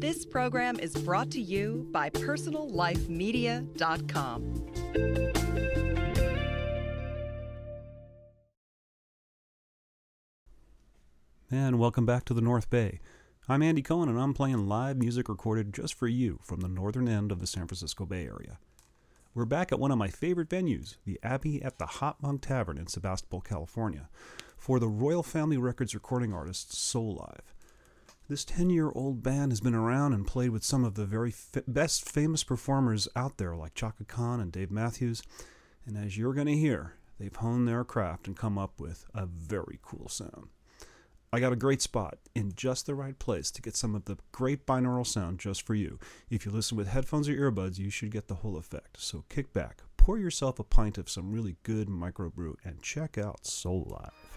This program is brought to you by PersonalLifeMedia.com. And welcome back to the North Bay. I'm Andy Cohen, and I'm playing live music recorded just for you from the northern end of the San Francisco Bay Area. We're back at one of my favorite venues, the Abbey at the Hopmonk Tavern in Sebastopol, California, for the Royal Family Records recording artist Soulive. This 10 year old band has been around and played with some of the very best famous performers out there, like Chaka Khan and Dave Matthews. And as you're going to hear, they've honed their craft and come up with a very cool sound. I got a great spot in just the right place to get some of the great binaural sound just for you. If you listen with headphones or earbuds, you should get the whole effect. So kick back, pour yourself a pint of some really good microbrew, and check out Soulive.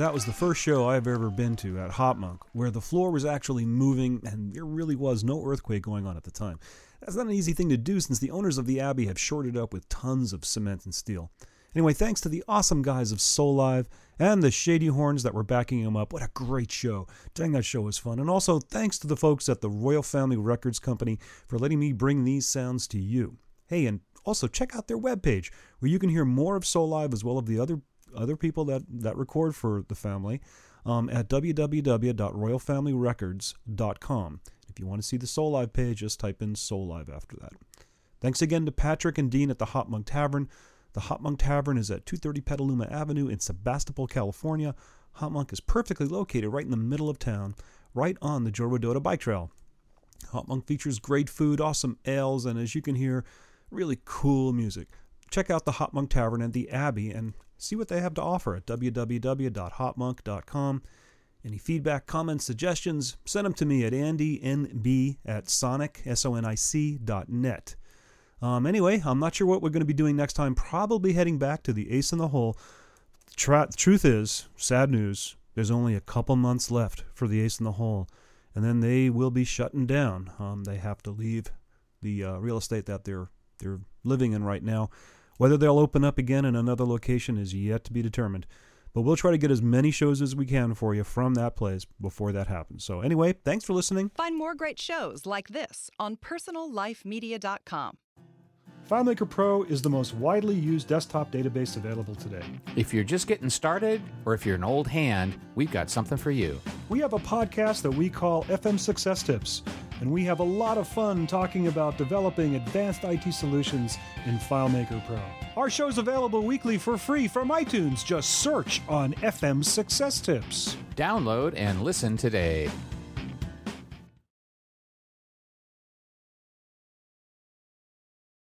That was the first show I've ever been to at Hopmonk, where the floor was actually moving and there really was no earthquake going on at the time. That's not an easy thing to do since the owners of the Abbey have shorted up with tons of cement and steel. Anyway, thanks to the awesome guys of Soulive and the Shady Horns that were backing him up. What a great show. Dang, that show was fun. And also, thanks to the folks at the Royal Family Records Company for letting me bring these sounds to you. Hey, and also check out their webpage where you can hear more of Soul Live as well as the other other people that, that record for the family um, at www.royalfamilyrecords.com. If you want to see the Soulive page, just type in Soulive after that. Thanks again to Patrick and Dean at the Hopmonk Tavern. The Hopmonk Tavern is at 230 Petaluma Avenue in Sebastopol, California. Hopmonk is perfectly located right in the middle of town, right on the Joe bike trail. Hopmonk features great food, awesome ales, and as you can hear, really cool music. Check out the Hopmonk Tavern and the Abbey and see what they have to offer at www.hopmonk.com. Any feedback, comments, suggestions, send them to me at andynb at sonic, S-O-N-I-C dot net. Um, anyway, I'm not sure what we're going to be doing next time. Probably heading back to the Ace in the Hole. Tra- truth is, sad news, there's only a couple months left for the Ace in the Hole, and then they will be shutting down. Um, they have to leave the uh, real estate that they're they're living in right now. Whether they'll open up again in another location is yet to be determined. But we'll try to get as many shows as we can for you from that place before that happens. So anyway, thanks for listening. Find more great shows like this on personallifemedia.com. FileMaker Pro is the most widely used desktop database available today. If you're just getting started, or if you're an old hand, we've got something for you. We have a podcast that we call FM Success Tips, and we have a lot of fun talking about developing advanced IT solutions in FileMaker Pro. Our show's available weekly for free from iTunes. Just search on FM Success Tips. Download and listen today.